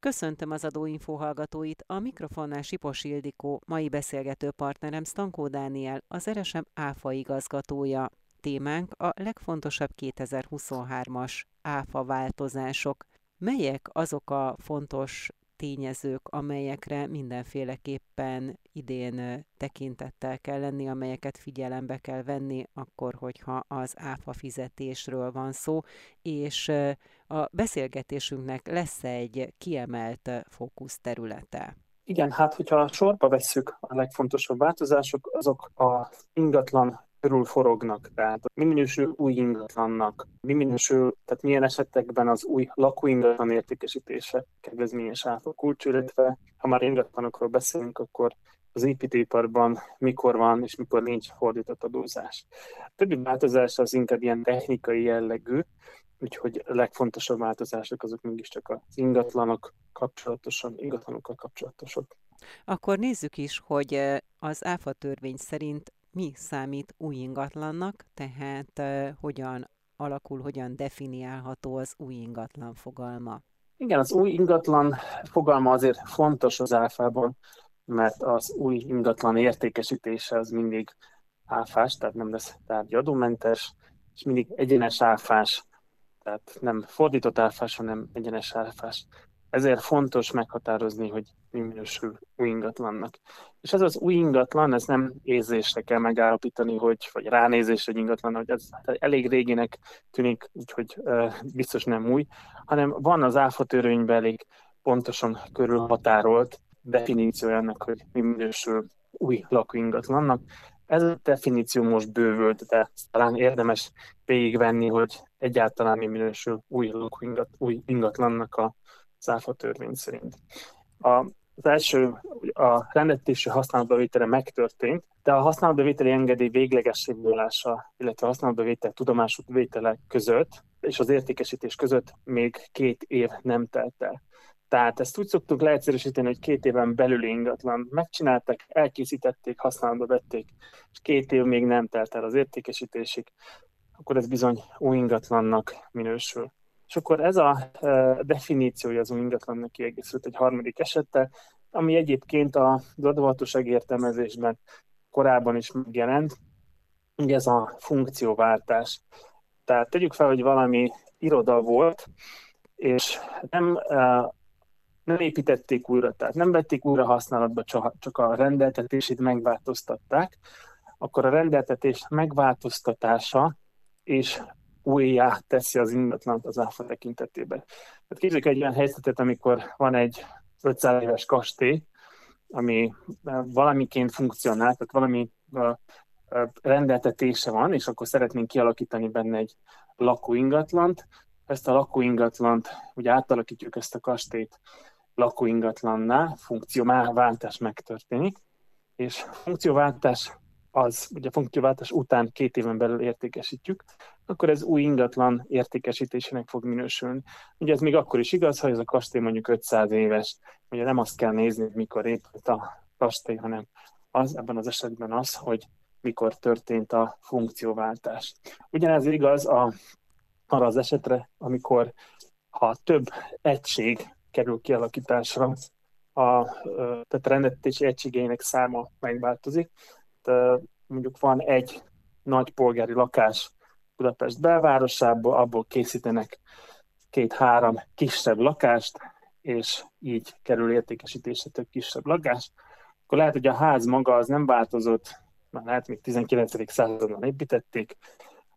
Köszöntöm az adóinfo hallgatóit, a mikrofonnál Sipos Ildikó, mai beszélgető partnerem Stankó Dániel, az Eresem ÁFA igazgatója. Témánk a legfontosabb 2023-as ÁFA változások. Melyek azok a fontos tényezők, amelyekre mindenféleképpen idén tekintettel kell lenni, amelyeket figyelembe kell venni, akkor, hogyha az áfa fizetésről van szó, és a beszélgetésünknek lesz egy kiemelt fókuszterülete. Igen, hát hogyha sorba vesszük a legfontosabb változások, azok a ingatlan körül forognak, tehát mi minősül új ingatlannak, mi minősül, tehát milyen esetekben az új lakóingatlan értékesítése kedvezményes kulcs, illetve ha már ingatlanokról beszélünk, akkor az építőiparban mikor van és mikor nincs fordított adózás. A többi változás az inkább ilyen technikai jellegű, úgyhogy a legfontosabb változások azok mégiscsak az ingatlanok kapcsolatosan, ingatlanokkal kapcsolatosak. Akkor nézzük is, hogy az ÁFA törvény szerint mi számít új ingatlannak, tehát hogyan alakul, hogyan definiálható az új ingatlan fogalma. Igen, az új ingatlan fogalma azért fontos az áfában, mert az új ingatlan értékesítése az mindig áfás, tehát nem lesz tárgyadómentes, és mindig egyenes áfás, tehát nem fordított áfás, hanem egyenes áfás. Ezért fontos meghatározni, hogy mi minősül új ingatlannak. És ez az új ingatlan, ez nem érzésre kell megállapítani, hogy, vagy ránézés egy ingatlan, hogy ez hát elég régének tűnik, úgyhogy uh, biztos nem új, hanem van az áfa törvényben elég pontosan körülhatárolt definíciója ennek, hogy mi minősül új lakóingatlannak. Ez a definíció most bővült, de talán érdemes végigvenni, hogy egyáltalán mi minősül új lakóingat, új ingatlannak a áfa törvény szerint. A az első a rendetési használatbevétele megtörtént, de a használatbevételi engedély véglegessé volása, illetve a használatbevétel tudomásuk vétele között és az értékesítés között még két év nem telt el. Tehát ezt úgy szoktuk leegyszerűsíteni, hogy két éven belül ingatlan megcsinálták, elkészítették, használatba vették, és két év még nem telt el az értékesítésig, akkor ez bizony új ingatlannak minősül. És akkor ez a definíciója az új ingatlannak kiegészült egy harmadik esettel, ami egyébként az adóhatóság értelmezésben korábban is megjelent, ugye ez a funkcióváltás. Tehát tegyük fel, hogy valami iroda volt, és nem, nem építették újra, tehát nem vették újra használatba, csak a rendeltetését megváltoztatták, akkor a rendeltetés megváltoztatása és újjá teszi az ingatlant az áfa tekintetében. Tehát képzeljük egy olyan helyzetet, amikor van egy 500 éves kastély, ami valamiként funkcionál, tehát valami rendeltetése van, és akkor szeretnénk kialakítani benne egy lakóingatlant. Ezt a lakóingatlant, ugye átalakítjuk ezt a kastélyt lakóingatlanná, funkcióváltás megtörténik, és funkcióváltás az ugye funkcióváltás után két éven belül értékesítjük, akkor ez új ingatlan értékesítésének fog minősülni. Ugye ez még akkor is igaz, ha ez a kastély mondjuk 500 éves, ugye nem azt kell nézni, mikor épült a kastély, hanem az, ebben az esetben az, hogy mikor történt a funkcióváltás. Ugyanez igaz a, arra az esetre, amikor ha több egység kerül kialakításra, a, tehát rendetési egységeinek száma megváltozik, mondjuk van egy nagy polgári lakás Budapest belvárosában, abból készítenek két-három kisebb lakást, és így kerül értékesítésre több kisebb lakás, akkor lehet, hogy a ház maga az nem változott, már lehet még 19. században építették,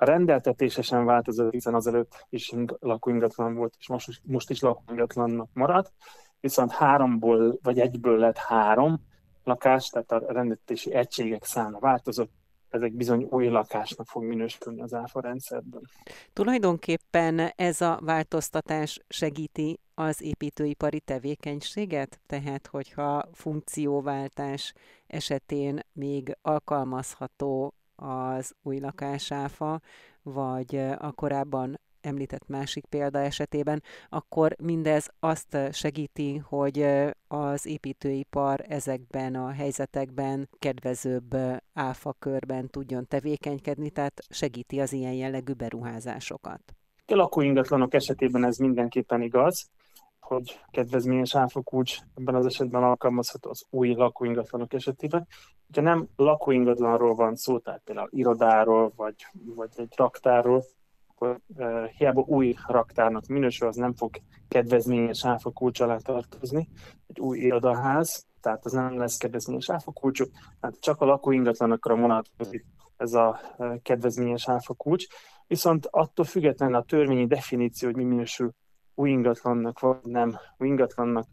a rendeltetése sem változott, hiszen azelőtt is lakóingatlan volt, és most, most is lakóingatlannak maradt, viszont háromból vagy egyből lett három, lakás, tehát a rendetési egységek száma változott, ezek bizony új lakásnak fog minősülni az áfa rendszerben. Tulajdonképpen ez a változtatás segíti az építőipari tevékenységet? Tehát, hogyha funkcióváltás esetén még alkalmazható az új lakásáfa, vagy a korábban említett másik példa esetében, akkor mindez azt segíti, hogy az építőipar ezekben a helyzetekben kedvezőbb áfakörben tudjon tevékenykedni, tehát segíti az ilyen jellegű beruházásokat. A lakóingatlanok esetében ez mindenképpen igaz, hogy kedvezményes áfakulcs ebben az esetben alkalmazható az új lakóingatlanok esetében. Ha nem lakóingatlanról van szó, tehát például irodáról, vagy, vagy egy raktárról, akkor uh, hiába új raktárnak minősül, az nem fog kedvezményes áfakulcs alá tartozni. Egy új irodaház, tehát az nem lesz kedvezményes áfakulcsú, tehát csak a lakóingatlanokra vonatkozik ez a kedvezményes áfakulcs. Viszont attól függetlenül a törvényi definíció, hogy mi minősül új ingatlannak vagy nem új ingatlannak,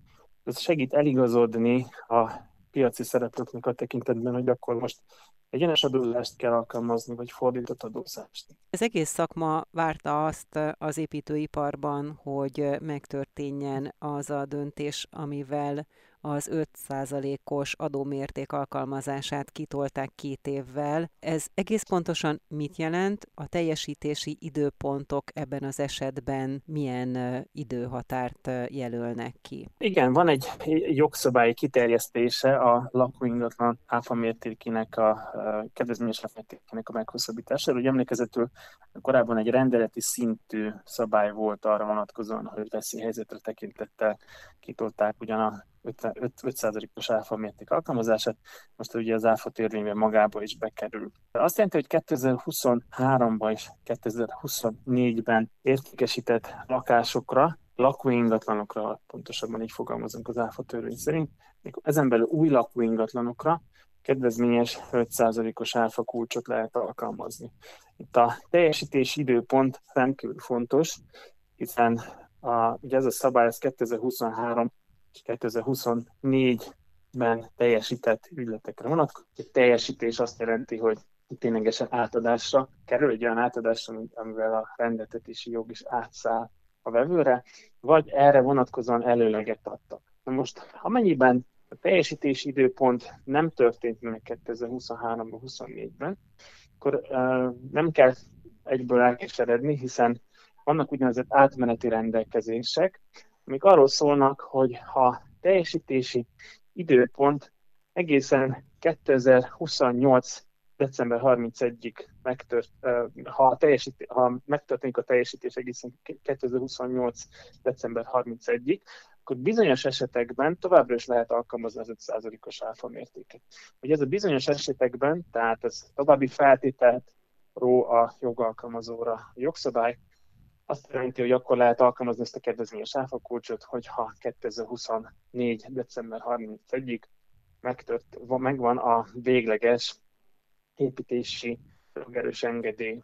ez segít eligazodni a piaci szereplőknek a tekintetben, hogy akkor most egyenes adózást kell alkalmazni, vagy fordított adózást. Ez egész szakma várta azt az építőiparban, hogy megtörténjen az a döntés, amivel az 5%-os adómérték alkalmazását kitolták két évvel. Ez egész pontosan mit jelent? A teljesítési időpontok ebben az esetben milyen időhatárt jelölnek ki? Igen, van egy jogszabályi kiterjesztése a lakóingatlan áfamértékének, a kedvezményes áfamértékének a meghosszabbítására. Ugye emlékezetül korábban egy rendeleti szintű szabály volt arra vonatkozóan, hogy veszélyhelyzetre tekintettel kitolták ugyan a 5%-os áfa mérték alkalmazását, most ugye az áfa törvényben magába is bekerül. Azt jelenti, hogy 2023-ban és 2024-ben értékesített lakásokra, lakóingatlanokra, pontosabban így fogalmazunk az áfa törvény szerint, ezen belül új lakóingatlanokra kedvezményes 5%-os áfa kulcsot lehet alkalmazni. Itt a teljesítési időpont rendkívül fontos, hiszen a, ugye ez a szabály ez 2023 2024-ben teljesített ügyletekre vonatkozik. A teljesítés azt jelenti, hogy ténylegesen átadásra kerül, egy olyan átadásra, amivel a rendetetési jog is átszáll a vevőre, vagy erre vonatkozóan előleget adtak. Na most, amennyiben a teljesítési időpont nem történt meg 2023-ban, 24-ben, akkor uh, nem kell egyből elkeseredni, hiszen vannak úgynevezett átmeneti rendelkezések, amik arról szólnak, hogy ha teljesítési időpont egészen 2028 december 31-ig megtört, ha, teljesít, ha megtörténik a teljesítés egészen 2028 december 31-ig, akkor bizonyos esetekben továbbra is lehet alkalmazni az 5%-os áfa mértéket. Hogy ez a bizonyos esetekben, tehát ez további feltételt ró a jogalkalmazóra a jogszabály, azt jelenti, hogy akkor lehet alkalmazni ezt a kedvezményes áfakulcsot, hogyha 2024. december 31-ig megtört, megvan a végleges építési jogerős engedély,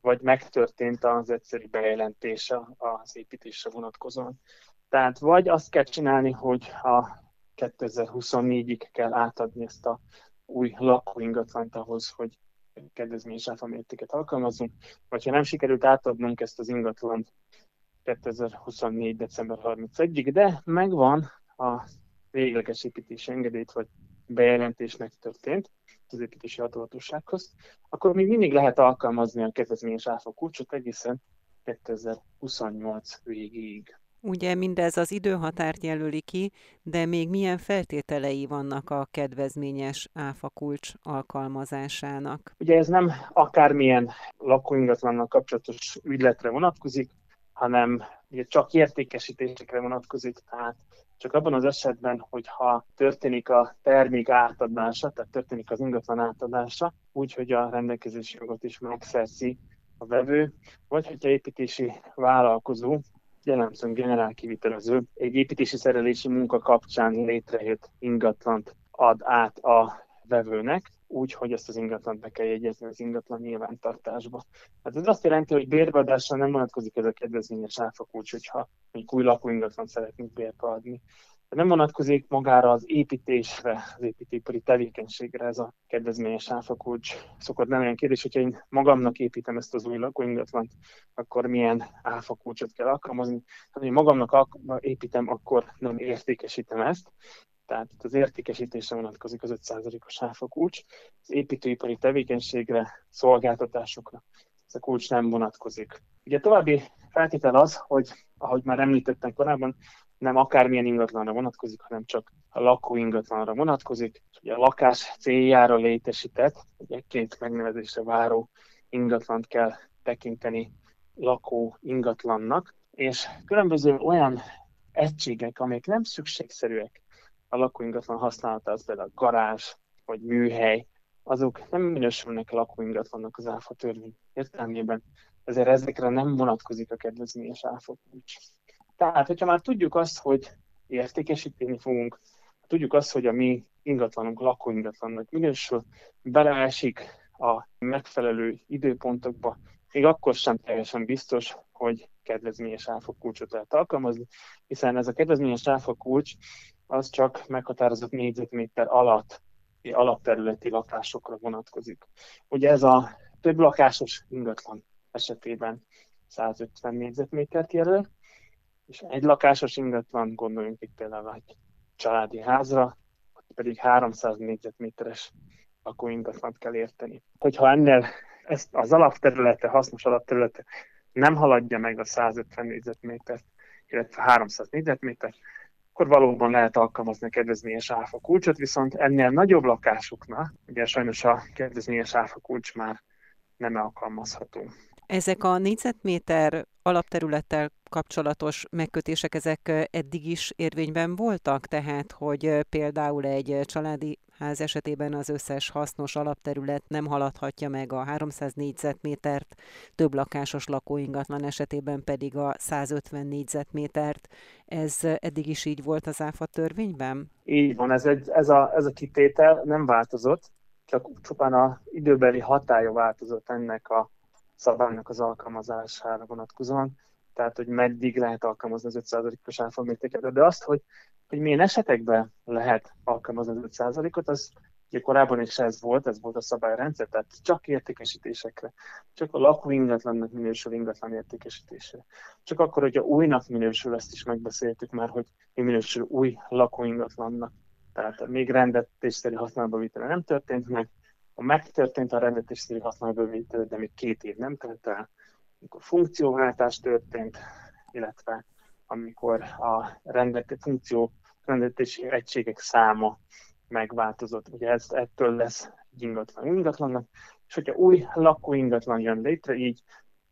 vagy megtörtént az egyszerű bejelentése az építésre vonatkozóan. Tehát vagy azt kell csinálni, hogy a 2024-ig kell átadni ezt a új lakóingatlant ahhoz, hogy kedvezményes áfa mértéket alkalmazunk, vagy ha nem sikerült átadnunk ezt az ingatlant 2024. december 31-ig, de megvan a végleges építési engedélyt, vagy bejelentés megtörtént az építési hatóhatósághoz, akkor még mindig lehet alkalmazni a kedvezményes áfa kulcsot egészen 2028 végéig. Ugye mindez az időhatárt jelöli ki, de még milyen feltételei vannak a kedvezményes áfakulcs alkalmazásának? Ugye ez nem akármilyen lakóingatlannak kapcsolatos ügyletre vonatkozik, hanem ugye csak értékesítésekre vonatkozik, tehát csak abban az esetben, hogyha történik a termék átadása, tehát történik az ingatlan átadása, úgy, hogy a rendelkezési jogot is megszerzi a vevő, vagy hogyha építési vállalkozó jellemzően generál kivitelező egy építési szerelési munka kapcsán létrejött ingatlant ad át a vevőnek, úgy, hogy ezt az ingatlant be kell jegyezni az ingatlan nyilvántartásba. Hát ez azt jelenti, hogy bérbeadásra nem vonatkozik ez a kedvezményes áfakulcs, hogyha egy új lakóingatlan szeretnénk bérbe nem vonatkozik magára az építésre, az építőipari tevékenységre ez a kedvezményes áfakulcs. Szokott nem olyan kérdés, hogyha én magamnak építem ezt az új lakóingatlant, akkor milyen áfakulcsot kell alkalmazni. Ha én magamnak építem, akkor nem értékesítem ezt. Tehát itt az értékesítésre vonatkozik az 5%-os áfakulcs. Az építőipari tevékenységre, szolgáltatásokra ez a kulcs nem vonatkozik. Ugye további feltétel az, hogy ahogy már említettem korábban, nem akármilyen ingatlanra vonatkozik, hanem csak a lakó ingatlanra vonatkozik. Ugye a lakás céljára létesített, ugye két megnevezésre váró ingatlant kell tekinteni lakó ingatlannak, és különböző olyan egységek, amelyek nem szükségszerűek a lakóingatlan használata, az például a garázs vagy műhely, azok nem minősülnek a lakóingatlannak az áfa törvény értelmében, ezért ezekre nem vonatkozik a kedvezményes áfa. Tehát, hogyha már tudjuk azt, hogy értékesíteni fogunk, tudjuk azt, hogy a mi ingatlanunk lakóingatlannak minősül, beleesik a megfelelő időpontokba, még akkor sem teljesen biztos, hogy kedvezményes kulcsot lehet alkalmazni, hiszen ez a kedvezményes kulcs az csak meghatározott négyzetméter alatt alapterületi lakásokra vonatkozik. Ugye ez a több lakásos ingatlan esetében 150 négyzetmétert jelöl, és egy lakásos ingatlan, gondoljunk itt például egy családi házra, pedig 300 négyzetméteres lakóingatlant kell érteni. Hogyha ennél ezt az alapterülete, hasznos alapterülete nem haladja meg a 150 négyzetmétert, illetve 300 négyzetméter, akkor valóban lehet alkalmazni a kedvezményes áfa kulcsot, viszont ennél nagyobb lakásoknál, ugye sajnos a kedvezményes áfa kulcs már nem alkalmazható. Ezek a négyzetméter alapterülettel kapcsolatos megkötések, ezek eddig is érvényben voltak? Tehát, hogy például egy családi ház esetében az összes hasznos alapterület nem haladhatja meg a 300 négyzetmétert, több lakásos lakóingatlan esetében pedig a 150 négyzetmétert. Ez eddig is így volt az ÁFA törvényben? Így van, ez, egy, ez, a, ez a kitétel nem változott, csak csupán a időbeli hatája változott ennek a szabálynak az alkalmazására vonatkozóan, tehát hogy meddig lehet alkalmazni az 5%-os áfamértéket, de azt, hogy, hogy milyen esetekben lehet alkalmazni az 5%-ot, az ugye korábban is ez volt, ez volt a szabályrendszer, tehát csak értékesítésekre, csak a lakó ingatlannak minősül ingatlan értékesítésre. Csak akkor, hogyha újnak minősül, ezt is megbeszéltük már, hogy mi minősül új lakóingatlannak. Tehát még rendetésszerű használatba vitele nem történt meg, megtörtént a rendetésszerű használatba vitele, de még két év nem telt el, amikor funkcióváltás történt, illetve amikor a rendet, funkció rendetési egységek száma megváltozott. Ugye ez, ettől lesz egy ingatlan ingatlannak, és hogyha új lakóingatlan jön létre így,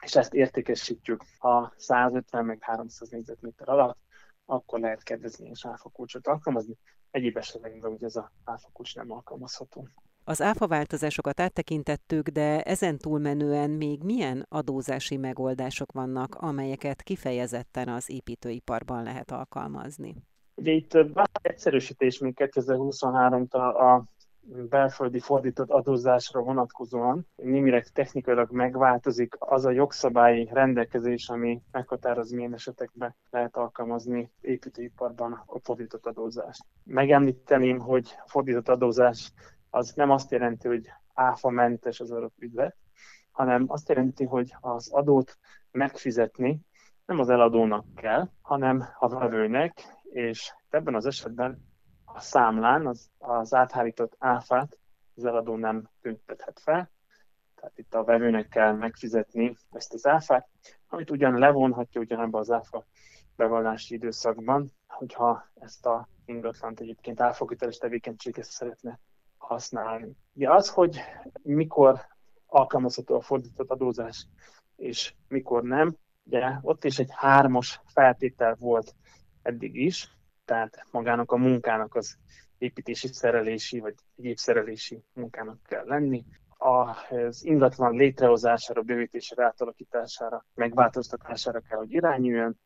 és ezt értékesítjük a 150 meg 300 négyzetméter alatt, akkor lehet kedvezményes áfakulcsot alkalmazni. Egyéb esetekben ugye ez a áfakulcs nem alkalmazható. Az áfa változásokat áttekintettük, de ezen túlmenően még milyen adózási megoldások vannak, amelyeket kifejezetten az építőiparban lehet alkalmazni? Ugye itt egyszerűsítés még 2023-tól a belföldi fordított adózásra vonatkozóan némileg technikailag megváltozik az a jogszabályi rendelkezés, ami meghatároz, milyen esetekben lehet alkalmazni építőiparban a fordított adózást. Megemlíteném, hogy a fordított adózás az nem azt jelenti, hogy áfa mentes az adott ügylet, hanem azt jelenti, hogy az adót megfizetni nem az eladónak kell, hanem a vevőnek, és ebben az esetben a számlán az, az áthárított áfát az eladó nem tüntethet fel, tehát itt a vevőnek kell megfizetni ezt az áfát, amit ugyan levonhatja ugyanebben az áfa bevallási időszakban, hogyha ezt a ingatlant egyébként áfakiteles tevékenységhez szeretne használni. Ugye az, hogy mikor alkalmazható a fordított adózás, és mikor nem, ugye ott is egy hármas feltétel volt eddig is, tehát magának a munkának az építési szerelési vagy egyéb szerelési munkának kell lenni. Az ingatlan létrehozására, bővítésére, átalakítására, megváltoztatására kell, hogy irányuljon,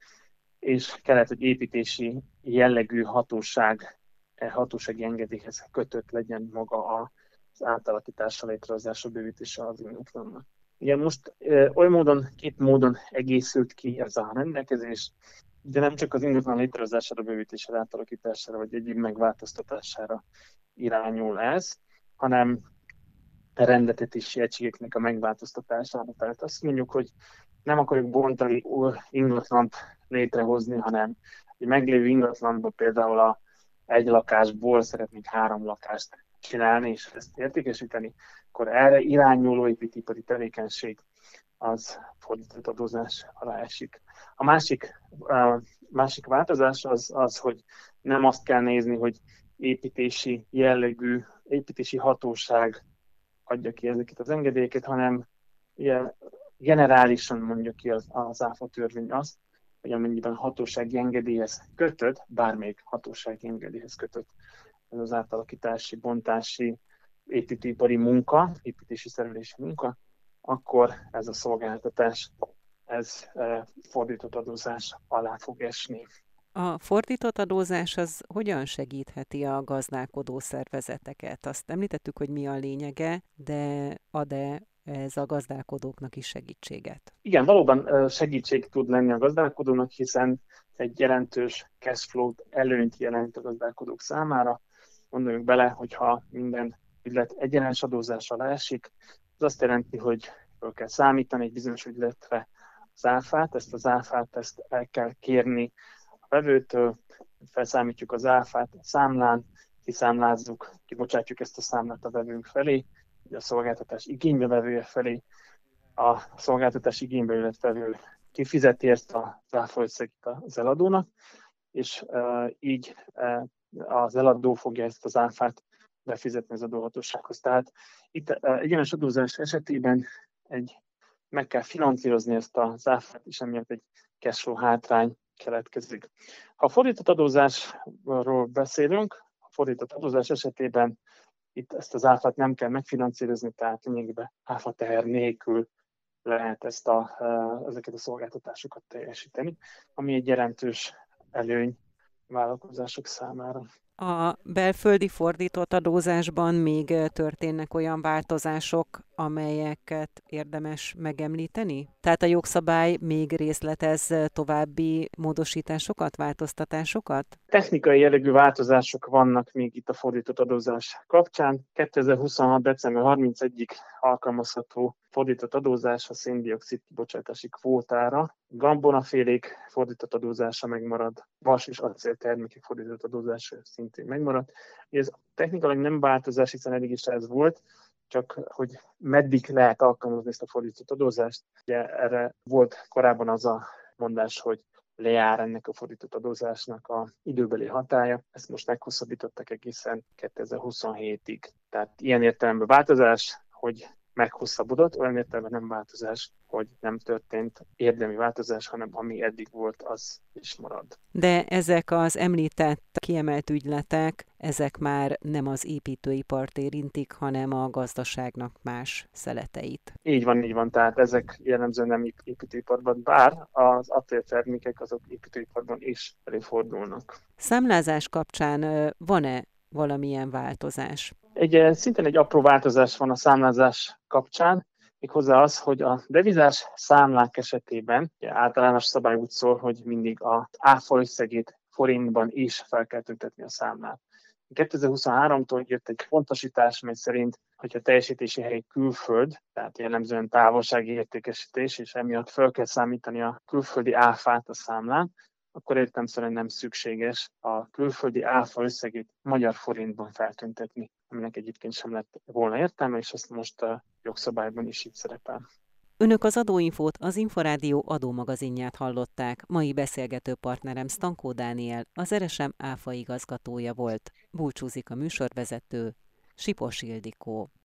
és kellett, hogy építési jellegű hatóság, hatósági engedélyhez kötött legyen maga az átalakítása, létrehozása, bővítése az ingatlannak. Ugye most ö, oly módon, két módon egészült ki ez a rendelkezés de nem csak az ingatlan létrehozására, bővítésére, átalakítására vagy egyéb megváltoztatására irányul ez, hanem rendetetési egységeknek a megváltoztatására. Tehát azt mondjuk, hogy nem akarjuk bontani ingatlant létrehozni, hanem egy meglévő ingatlanban például a egy lakásból szeretnénk három lakást csinálni, és ezt értékesíteni, akkor erre irányuló építipari tevékenység az fordított adózás alá esik. A másik, a másik változás az, az, hogy nem azt kell nézni, hogy építési jellegű, építési hatóság adja ki ezeket az engedélyeket, hanem ilyen generálisan mondja ki az, az ÁFA törvény azt, hogy amennyiben hatósági engedélyhez kötött, bármelyik hatósági engedélyhez kötött ez az átalakítási, bontási, építőipari munka, építési szerelési munka, akkor ez a szolgáltatás, ez fordított adózás alá fog esni. A fordított adózás az hogyan segítheti a gazdálkodó szervezeteket? Azt említettük, hogy mi a lényege, de ad-e ez a gazdálkodóknak is segítséget? Igen, valóban segítség tud lenni a gazdálkodónak, hiszen egy jelentős cashflow előnyt jelent a gazdálkodók számára. Gondoljunk bele, hogyha minden ügylet egyenes adózás alá esik, az azt jelenti, hogy föl kell számítani egy bizonyos ügyletre az áfát, ezt az áfát ezt el kell kérni vevőtől, felszámítjuk az áfát a számlán, kiszámlázzuk, kibocsátjuk ezt a számlát a vevőnk felé, a szolgáltatás igénybevevője felé, a szolgáltatás igénybe vevő kifizeti ezt a áfaösszeget az eladónak, és uh, így uh, az eladó fogja ezt az áfát befizetni az adóhatósághoz. Tehát itt uh, egyenes adózás esetében egy, meg kell finanszírozni ezt az áfát, és emiatt egy cashflow hátrány keletkezik. Ha a fordított adózásról beszélünk, a fordított adózás esetében itt ezt az áfát nem kell megfinanszírozni, tehát lényegében áfa teher nélkül lehet ezt a, ezeket a szolgáltatásokat teljesíteni, ami egy jelentős előny vállalkozások számára. A belföldi fordított adózásban még történnek olyan változások, amelyeket érdemes megemlíteni? Tehát a jogszabály még részletez további módosításokat, változtatásokat? Technikai jellegű változások vannak még itt a fordított adózás kapcsán. 2026. december 31-ig alkalmazható fordított adózás a széndiokszid kibocsátási kvótára. Gambonafélék fordított adózása megmarad, vas és acéltermékek fordított adózása szintén megmarad. Ez technikailag nem változás, hiszen eddig is ez volt, csak hogy meddig lehet alkalmazni ezt a fordított adózást. Ugye erre volt korábban az a mondás, hogy lejár ennek a fordított adózásnak a időbeli hatája. Ezt most meghosszabbítottak egészen 2027-ig. Tehát ilyen értelemben változás, hogy meghosszabbodott, olyan értelemben nem változás, hogy nem történt érdemi változás, hanem ami eddig volt, az is marad. De ezek az említett kiemelt ügyletek, ezek már nem az építőipart érintik, hanem a gazdaságnak más szeleteit. Így van, így van, tehát ezek jellemzően nem építőiparban, bár az acéltermékek azok építőiparban is előfordulnak. Számlázás kapcsán van-e valamilyen változás? Egy, eh, szintén egy apró változás van a számlázás kapcsán, méghozzá az, hogy a devizás számlák esetében általános szabály úgy szól, hogy mindig az áfa összegét forintban is fel kell tüntetni a számlát. 2023-tól jött egy pontosítás, mely szerint, hogyha teljesítési hely külföld, tehát jellemzően távolsági értékesítés, és emiatt fel kell számítani a külföldi áfát a számlán, akkor értelmszerűen nem szükséges a külföldi áfa összegét magyar forintban feltüntetni, aminek egyébként sem lett volna értelme, és ezt most a jogszabályban is így szerepel. Önök az Adóinfót, az Inforádió adómagazinját hallották. Mai beszélgető partnerem Stankó Dániel, az RSM áfa igazgatója volt. Búcsúzik a műsorvezető, Sipos Ildikó.